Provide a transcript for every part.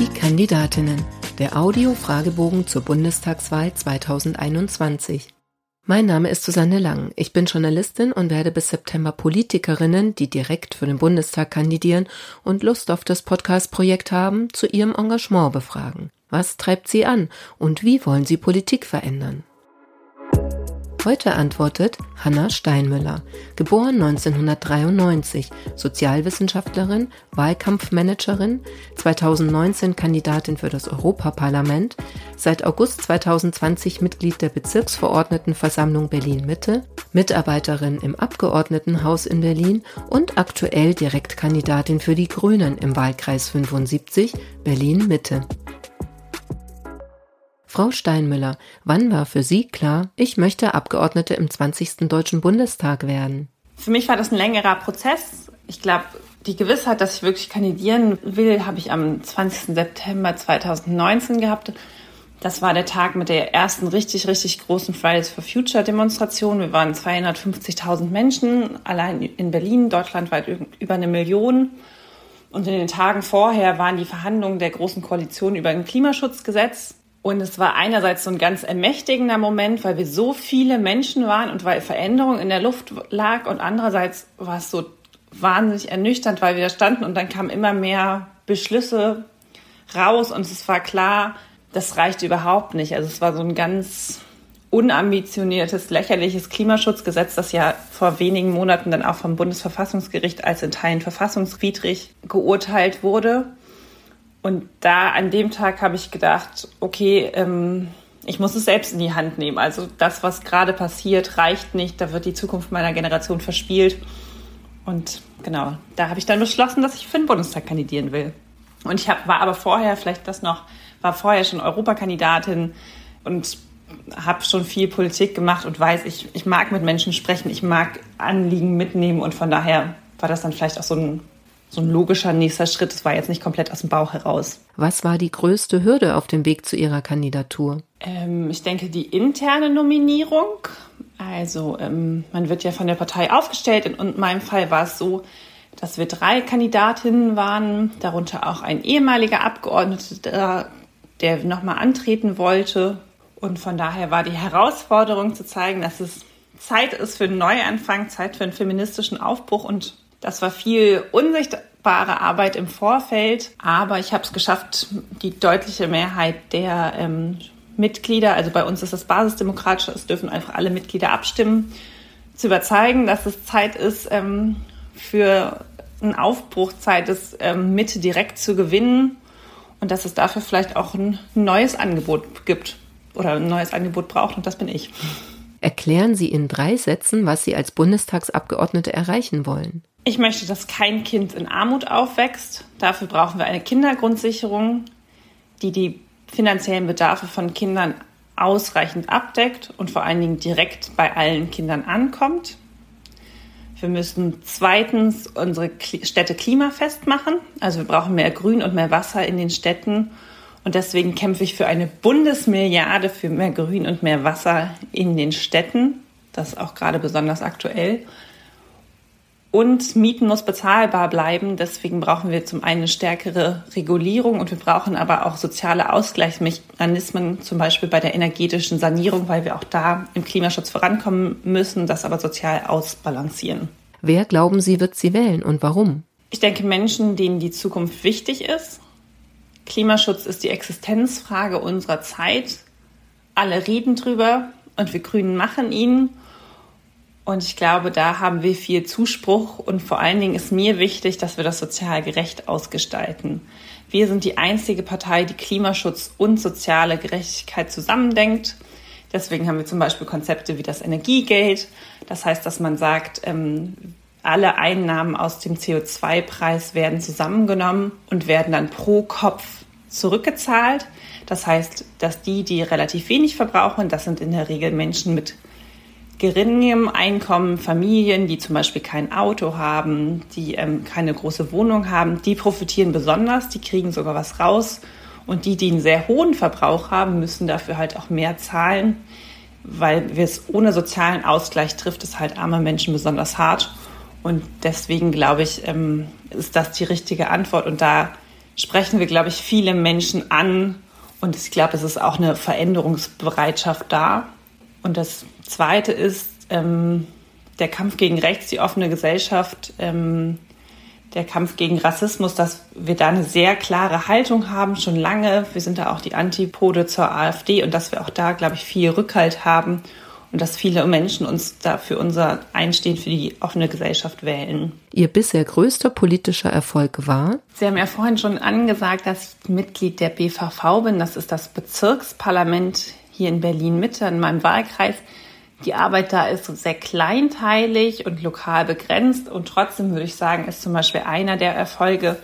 Die Kandidatinnen. Der Audio-Fragebogen zur Bundestagswahl 2021. Mein Name ist Susanne Lang. Ich bin Journalistin und werde bis September Politikerinnen, die direkt für den Bundestag kandidieren und Lust auf das Podcast-Projekt haben, zu ihrem Engagement befragen. Was treibt sie an und wie wollen sie Politik verändern? Heute antwortet Hanna Steinmüller, geboren 1993, Sozialwissenschaftlerin, Wahlkampfmanagerin, 2019 Kandidatin für das Europaparlament, seit August 2020 Mitglied der Bezirksverordnetenversammlung Berlin-Mitte, Mitarbeiterin im Abgeordnetenhaus in Berlin und aktuell Direktkandidatin für die Grünen im Wahlkreis 75 Berlin-Mitte. Frau Steinmüller, wann war für Sie klar, ich möchte Abgeordnete im 20. Deutschen Bundestag werden? Für mich war das ein längerer Prozess. Ich glaube, die Gewissheit, dass ich wirklich kandidieren will, habe ich am 20. September 2019 gehabt. Das war der Tag mit der ersten richtig, richtig großen Fridays for Future Demonstration. Wir waren 250.000 Menschen, allein in Berlin, deutschlandweit über eine Million. Und in den Tagen vorher waren die Verhandlungen der Großen Koalition über ein Klimaschutzgesetz. Und es war einerseits so ein ganz ermächtigender Moment, weil wir so viele Menschen waren und weil Veränderung in der Luft lag. Und andererseits war es so wahnsinnig ernüchternd, weil wir da standen und dann kamen immer mehr Beschlüsse raus und es war klar, das reicht überhaupt nicht. Also es war so ein ganz unambitioniertes, lächerliches Klimaschutzgesetz, das ja vor wenigen Monaten dann auch vom Bundesverfassungsgericht als in Teilen verfassungswidrig geurteilt wurde. Und da an dem Tag habe ich gedacht, okay, ähm, ich muss es selbst in die Hand nehmen. Also das, was gerade passiert, reicht nicht. Da wird die Zukunft meiner Generation verspielt. Und genau, da habe ich dann beschlossen, dass ich für den Bundestag kandidieren will. Und ich hab, war aber vorher, vielleicht das noch, war vorher schon Europakandidatin und habe schon viel Politik gemacht und weiß, ich, ich mag mit Menschen sprechen, ich mag Anliegen mitnehmen und von daher war das dann vielleicht auch so ein so ein logischer nächster Schritt. Es war jetzt nicht komplett aus dem Bauch heraus. Was war die größte Hürde auf dem Weg zu Ihrer Kandidatur? Ähm, ich denke, die interne Nominierung. Also ähm, man wird ja von der Partei aufgestellt. In, in meinem Fall war es so, dass wir drei Kandidatinnen waren, darunter auch ein ehemaliger Abgeordneter, der nochmal antreten wollte. Und von daher war die Herausforderung zu zeigen, dass es Zeit ist für einen Neuanfang, Zeit für einen feministischen Aufbruch und das war viel unsichtbare Arbeit im Vorfeld, aber ich habe es geschafft, die deutliche Mehrheit der ähm, Mitglieder, also bei uns ist das basisdemokratisch, es dürfen einfach alle Mitglieder abstimmen, zu überzeugen, dass es Zeit ist, ähm, für einen Aufbruch, Zeit ist, ähm, Mitte direkt zu gewinnen und dass es dafür vielleicht auch ein neues Angebot gibt oder ein neues Angebot braucht und das bin ich. Erklären Sie in drei Sätzen, was Sie als Bundestagsabgeordnete erreichen wollen. Ich möchte, dass kein Kind in Armut aufwächst. Dafür brauchen wir eine Kindergrundsicherung, die die finanziellen Bedarfe von Kindern ausreichend abdeckt und vor allen Dingen direkt bei allen Kindern ankommt. Wir müssen zweitens unsere Städte klimafest machen. Also wir brauchen mehr Grün und mehr Wasser in den Städten. Und deswegen kämpfe ich für eine Bundesmilliarde für mehr Grün und mehr Wasser in den Städten. Das ist auch gerade besonders aktuell. Und Mieten muss bezahlbar bleiben. Deswegen brauchen wir zum einen eine stärkere Regulierung und wir brauchen aber auch soziale Ausgleichsmechanismen, zum Beispiel bei der energetischen Sanierung, weil wir auch da im Klimaschutz vorankommen müssen, das aber sozial ausbalancieren. Wer glauben Sie, wird sie wählen und warum? Ich denke Menschen, denen die Zukunft wichtig ist. Klimaschutz ist die Existenzfrage unserer Zeit. Alle reden drüber und wir Grünen machen ihn. Und ich glaube, da haben wir viel Zuspruch und vor allen Dingen ist mir wichtig, dass wir das sozial gerecht ausgestalten. Wir sind die einzige Partei, die Klimaschutz und soziale Gerechtigkeit zusammendenkt. Deswegen haben wir zum Beispiel Konzepte wie das Energiegeld. Das heißt, dass man sagt, ähm, alle Einnahmen aus dem CO2-Preis werden zusammengenommen und werden dann pro Kopf zurückgezahlt. Das heißt, dass die, die relativ wenig verbrauchen, das sind in der Regel Menschen mit geringem Einkommen, Familien, die zum Beispiel kein Auto haben, die ähm, keine große Wohnung haben, die profitieren besonders, die kriegen sogar was raus. Und die, die einen sehr hohen Verbrauch haben, müssen dafür halt auch mehr zahlen, weil wir es ohne sozialen Ausgleich trifft es halt arme Menschen besonders hart. Und deswegen glaube ich, ähm, ist das die richtige Antwort. Und da sprechen wir, glaube ich, viele Menschen an. Und ich glaube, es ist auch eine Veränderungsbereitschaft da. Und das Zweite ist ähm, der Kampf gegen rechts, die offene Gesellschaft, ähm, der Kampf gegen Rassismus, dass wir da eine sehr klare Haltung haben, schon lange. Wir sind da auch die Antipode zur AfD und dass wir auch da, glaube ich, viel Rückhalt haben und dass viele Menschen uns da für unser Einstehen für die offene Gesellschaft wählen. Ihr bisher größter politischer Erfolg war? Sie haben ja vorhin schon angesagt, dass ich Mitglied der BVV bin. Das ist das Bezirksparlament hier in Berlin-Mitte, in meinem Wahlkreis. Die Arbeit da ist sehr kleinteilig und lokal begrenzt und trotzdem würde ich sagen, ist zum Beispiel einer der Erfolge,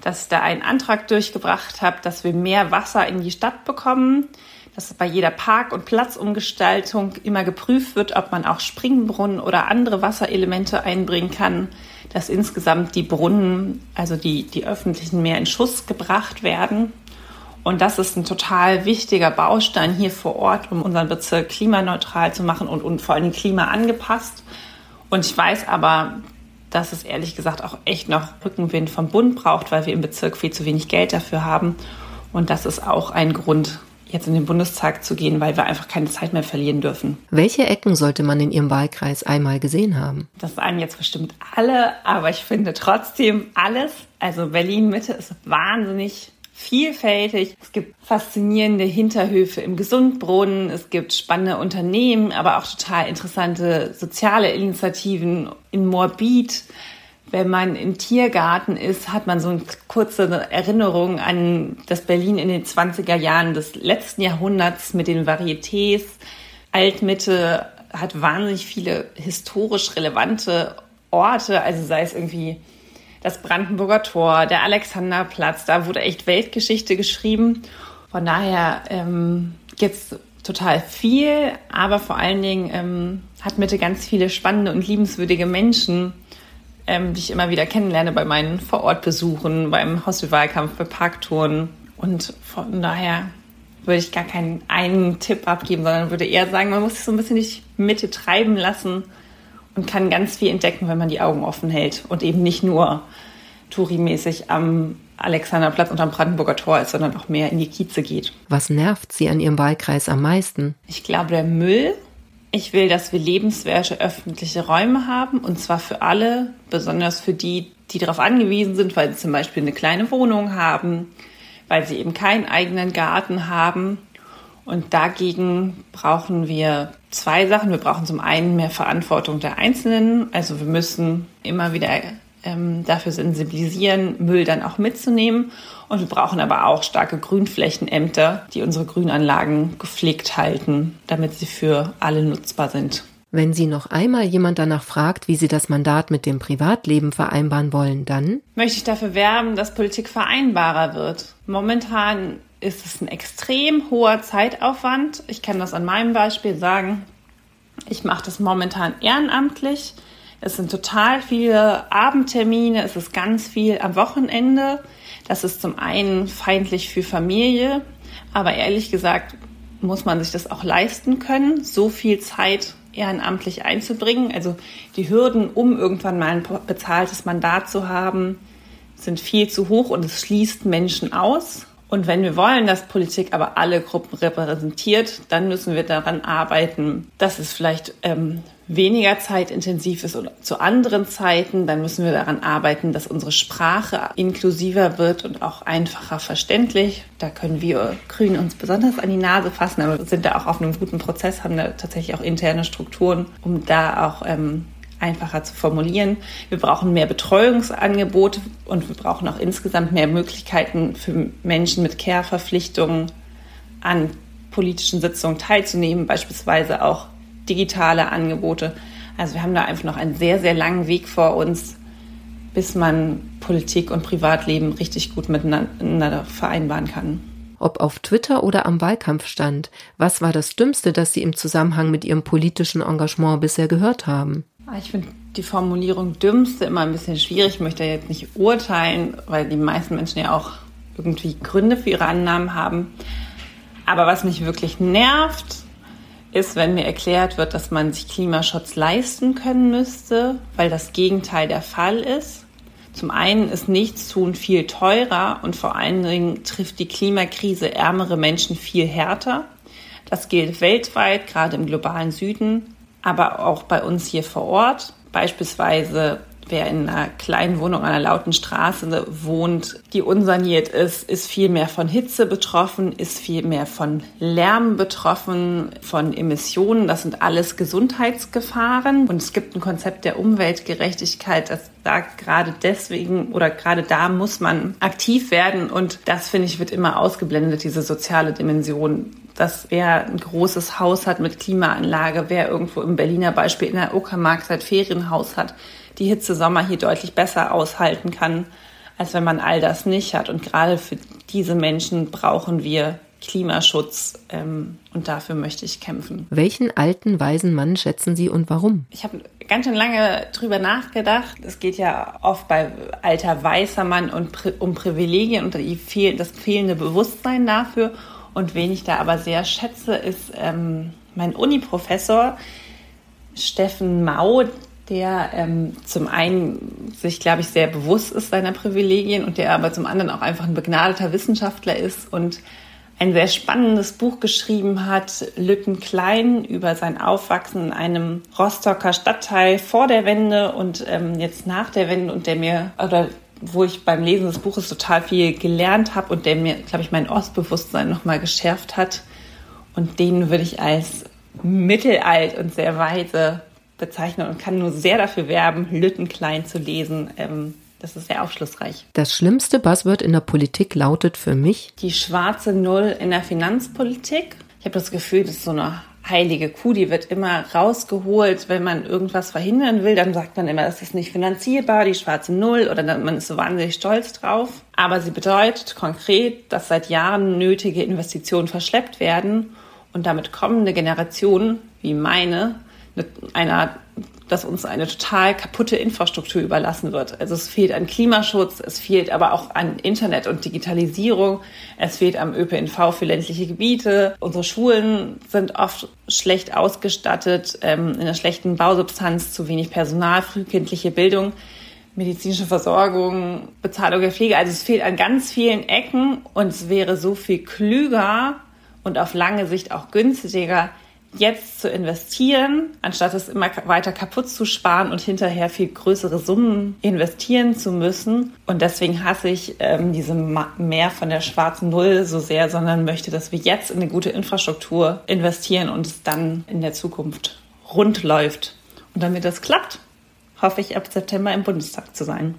dass ich da einen Antrag durchgebracht habe, dass wir mehr Wasser in die Stadt bekommen dass bei jeder Park- und Platzumgestaltung immer geprüft wird, ob man auch Springbrunnen oder andere Wasserelemente einbringen kann, dass insgesamt die Brunnen, also die, die öffentlichen, mehr in Schuss gebracht werden. Und das ist ein total wichtiger Baustein hier vor Ort, um unseren Bezirk klimaneutral zu machen und, und vor allem klimaangepasst. Und ich weiß aber, dass es ehrlich gesagt auch echt noch Rückenwind vom Bund braucht, weil wir im Bezirk viel zu wenig Geld dafür haben. Und das ist auch ein Grund, jetzt in den Bundestag zu gehen, weil wir einfach keine Zeit mehr verlieren dürfen. Welche Ecken sollte man in Ihrem Wahlkreis einmal gesehen haben? Das sagen jetzt bestimmt alle, aber ich finde trotzdem alles. Also Berlin Mitte ist wahnsinnig vielfältig. Es gibt faszinierende Hinterhöfe im Gesundbrunnen, es gibt spannende Unternehmen, aber auch total interessante soziale Initiativen in Morbid wenn man im Tiergarten ist, hat man so eine kurze Erinnerung an das Berlin in den 20er Jahren des letzten Jahrhunderts mit den Varietés. Altmitte hat wahnsinnig viele historisch relevante Orte, also sei es irgendwie das Brandenburger Tor, der Alexanderplatz, da wurde echt Weltgeschichte geschrieben. Von daher ähm, gibt es total viel, aber vor allen Dingen ähm, hat Mitte ganz viele spannende und liebenswürdige Menschen, ähm, die ich immer wieder kennenlerne bei meinen Vorortbesuchen, beim Hostelwahlkampf, bei Parktouren. Und von daher würde ich gar keinen einen Tipp abgeben, sondern würde eher sagen, man muss sich so ein bisschen die Mitte treiben lassen und kann ganz viel entdecken, wenn man die Augen offen hält und eben nicht nur Touri-mäßig am Alexanderplatz und am Brandenburger Tor ist, sondern auch mehr in die Kieze geht. Was nervt Sie an Ihrem Wahlkreis am meisten? Ich glaube, der Müll ich will, dass wir lebenswerte öffentliche Räume haben und zwar für alle, besonders für die, die darauf angewiesen sind, weil sie zum Beispiel eine kleine Wohnung haben, weil sie eben keinen eigenen Garten haben. Und dagegen brauchen wir zwei Sachen. Wir brauchen zum einen mehr Verantwortung der Einzelnen. Also wir müssen immer wieder ähm, dafür sensibilisieren, Müll dann auch mitzunehmen. Und wir brauchen aber auch starke Grünflächenämter, die unsere Grünanlagen gepflegt halten, damit sie für alle nutzbar sind. Wenn Sie noch einmal jemand danach fragt, wie Sie das Mandat mit dem Privatleben vereinbaren wollen, dann möchte ich dafür werben, dass Politik vereinbarer wird. Momentan ist es ein extrem hoher Zeitaufwand. Ich kann das an meinem Beispiel sagen. Ich mache das momentan ehrenamtlich. Es sind total viele Abendtermine, es ist ganz viel am Wochenende. Das ist zum einen feindlich für Familie, aber ehrlich gesagt muss man sich das auch leisten können, so viel Zeit ehrenamtlich einzubringen. Also die Hürden, um irgendwann mal ein bezahltes Mandat zu haben, sind viel zu hoch und es schließt Menschen aus. Und wenn wir wollen, dass Politik aber alle Gruppen repräsentiert, dann müssen wir daran arbeiten, dass es vielleicht ähm, weniger zeitintensiv ist oder zu anderen Zeiten. Dann müssen wir daran arbeiten, dass unsere Sprache inklusiver wird und auch einfacher verständlich. Da können wir Grünen uns besonders an die Nase fassen, aber sind da auch auf einem guten Prozess, haben da tatsächlich auch interne Strukturen, um da auch ähm, einfacher zu formulieren. Wir brauchen mehr Betreuungsangebote und wir brauchen auch insgesamt mehr Möglichkeiten für Menschen mit Care-Verpflichtungen an politischen Sitzungen teilzunehmen, beispielsweise auch digitale Angebote. Also wir haben da einfach noch einen sehr, sehr langen Weg vor uns, bis man Politik und Privatleben richtig gut miteinander vereinbaren kann. Ob auf Twitter oder am Wahlkampfstand, was war das Dümmste, das Sie im Zusammenhang mit Ihrem politischen Engagement bisher gehört haben? Ah, ich finde die Formulierung dümmste immer ein bisschen schwierig. Ich möchte jetzt nicht urteilen, weil die meisten Menschen ja auch irgendwie Gründe für ihre Annahmen haben. Aber was mich wirklich nervt, ist, wenn mir erklärt wird, dass man sich Klimaschutz leisten können müsste, weil das Gegenteil der Fall ist. Zum einen ist Nichtstun viel teurer und vor allen Dingen trifft die Klimakrise ärmere Menschen viel härter. Das gilt weltweit, gerade im globalen Süden, aber auch bei uns hier vor Ort. Beispielsweise wer in einer kleinen Wohnung an einer lauten Straße wohnt, die unsaniert ist, ist viel mehr von Hitze betroffen, ist viel mehr von Lärm betroffen, von Emissionen. Das sind alles Gesundheitsgefahren. Und es gibt ein Konzept der Umweltgerechtigkeit, das sagt gerade deswegen oder gerade da muss man aktiv werden. Und das, finde ich, wird immer ausgeblendet, diese soziale Dimension dass wer ein großes Haus hat mit Klimaanlage, wer irgendwo im Berliner Beispiel in der Uckermark Ferienhaus hat, die Hitze Sommer hier deutlich besser aushalten kann, als wenn man all das nicht hat. Und gerade für diese Menschen brauchen wir Klimaschutz ähm, und dafür möchte ich kämpfen. Welchen alten, weisen Mann schätzen Sie und warum? Ich habe ganz schön lange drüber nachgedacht. Es geht ja oft bei alter, weißer Mann und, um Privilegien und die, das fehlende Bewusstsein dafür. Und wen ich da aber sehr schätze, ist ähm, mein Uni-Professor Steffen Mau, der ähm, zum einen sich, glaube ich, sehr bewusst ist seiner Privilegien und der aber zum anderen auch einfach ein begnadeter Wissenschaftler ist und ein sehr spannendes Buch geschrieben hat, Lütten Klein, über sein Aufwachsen in einem Rostocker Stadtteil vor der Wende und ähm, jetzt nach der Wende und der mir, oder wo ich beim Lesen des Buches total viel gelernt habe und der mir, glaube ich, mein Ostbewusstsein nochmal geschärft hat. Und den würde ich als mittelalt und sehr weise bezeichnen und kann nur sehr dafür werben, Lütten klein zu lesen. Ähm, das ist sehr aufschlussreich. Das schlimmste Buzzword in der Politik lautet für mich die schwarze Null in der Finanzpolitik. Ich habe das Gefühl, das ist so eine heilige Kuh, die wird immer rausgeholt, wenn man irgendwas verhindern will. Dann sagt man immer, das ist nicht finanzierbar, die schwarze Null, oder man ist so wahnsinnig stolz drauf. Aber sie bedeutet konkret, dass seit Jahren nötige Investitionen verschleppt werden und damit kommende Generationen wie meine einer, dass uns eine total kaputte Infrastruktur überlassen wird. Also es fehlt an Klimaschutz, es fehlt aber auch an Internet und Digitalisierung, es fehlt am ÖPNV für ländliche Gebiete. Unsere Schulen sind oft schlecht ausgestattet, ähm, in einer schlechten Bausubstanz, zu wenig Personal, frühkindliche Bildung medizinische Versorgung, Bezahlung der Pflege. Also es fehlt an ganz vielen Ecken und es wäre so viel klüger und auf lange Sicht auch günstiger, jetzt zu investieren, anstatt es immer weiter kaputt zu sparen und hinterher viel größere Summen investieren zu müssen. Und deswegen hasse ich ähm, diese mehr von der schwarzen Null so sehr, sondern möchte, dass wir jetzt in eine gute Infrastruktur investieren und es dann in der Zukunft rund läuft. Und damit das klappt, hoffe ich ab September im Bundestag zu sein.